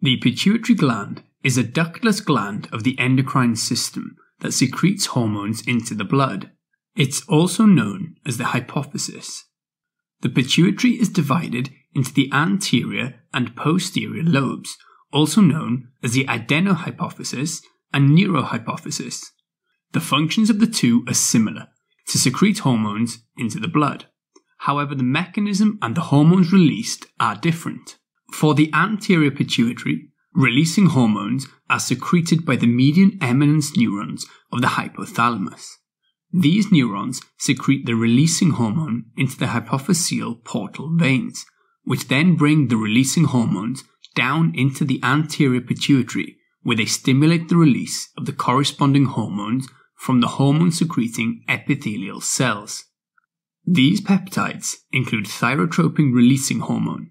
The pituitary gland is a ductless gland of the endocrine system that secretes hormones into the blood. It's also known as the hypophysis. The pituitary is divided into the anterior and posterior lobes, also known as the adenohypophysis and neurohypophysis. The functions of the two are similar to secrete hormones into the blood. However, the mechanism and the hormones released are different. For the anterior pituitary, releasing hormones are secreted by the median eminence neurons of the hypothalamus. These neurons secrete the releasing hormone into the hypophyseal portal veins, which then bring the releasing hormones down into the anterior pituitary, where they stimulate the release of the corresponding hormones from the hormone secreting epithelial cells. These peptides include thyrotropin releasing hormone,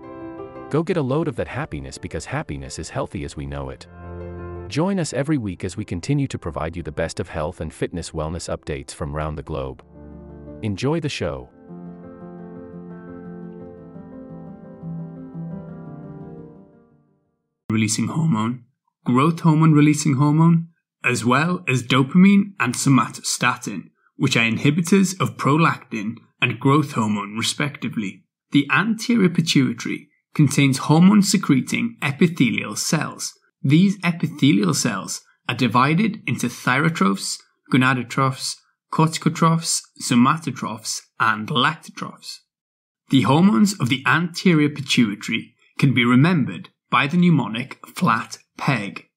Go get a load of that happiness because happiness is healthy as we know it. Join us every week as we continue to provide you the best of health and fitness wellness updates from around the globe. Enjoy the show. Releasing hormone, growth hormone releasing hormone, as well as dopamine and somatostatin, which are inhibitors of prolactin and growth hormone respectively. The anterior pituitary contains hormone secreting epithelial cells. These epithelial cells are divided into thyrotrophs, gonadotrophs, corticotrophs, somatotrophs, and lactotrophs. The hormones of the anterior pituitary can be remembered by the mnemonic flat peg.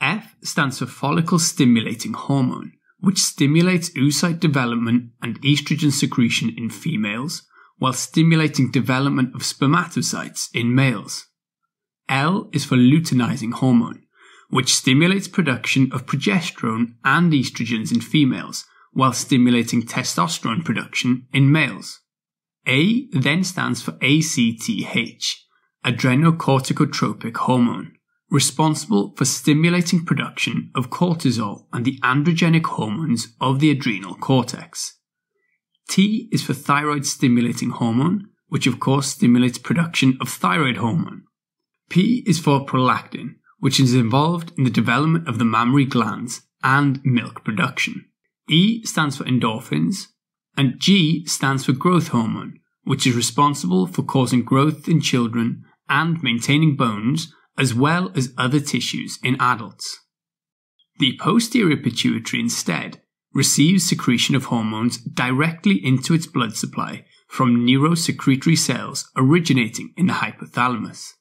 F stands for follicle stimulating hormone, which stimulates oocyte development and estrogen secretion in females, while stimulating development of spermatocytes in males. L is for luteinizing hormone, which stimulates production of progesterone and estrogens in females, while stimulating testosterone production in males. A then stands for ACTH, adrenocorticotropic hormone, responsible for stimulating production of cortisol and the androgenic hormones of the adrenal cortex. T is for thyroid stimulating hormone, which of course stimulates production of thyroid hormone. P is for prolactin, which is involved in the development of the mammary glands and milk production. E stands for endorphins, and G stands for growth hormone, which is responsible for causing growth in children and maintaining bones as well as other tissues in adults. The posterior pituitary instead receives secretion of hormones directly into its blood supply from neurosecretory cells originating in the hypothalamus.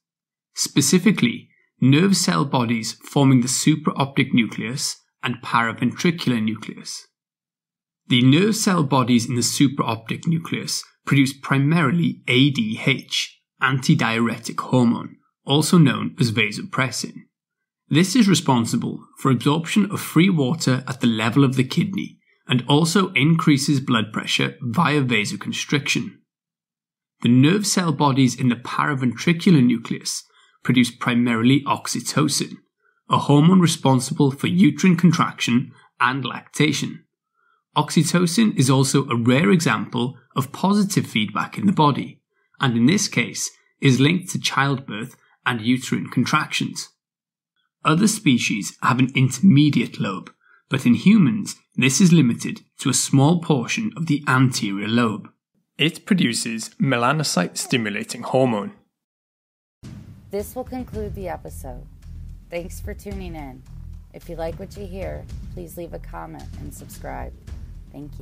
Specifically, nerve cell bodies forming the supraoptic nucleus and paraventricular nucleus. The nerve cell bodies in the supraoptic nucleus produce primarily ADH, antidiuretic hormone, also known as vasopressin. This is responsible for absorption of free water at the level of the kidney and also increases blood pressure via vasoconstriction. The nerve cell bodies in the paraventricular nucleus produce primarily oxytocin, a hormone responsible for uterine contraction and lactation. Oxytocin is also a rare example of positive feedback in the body, and in this case is linked to childbirth and uterine contractions. Other species have an intermediate lobe, but in humans, this is limited to a small portion of the anterior lobe. It produces melanocyte stimulating hormone. This will conclude the episode. Thanks for tuning in. If you like what you hear, please leave a comment and subscribe. Thank you.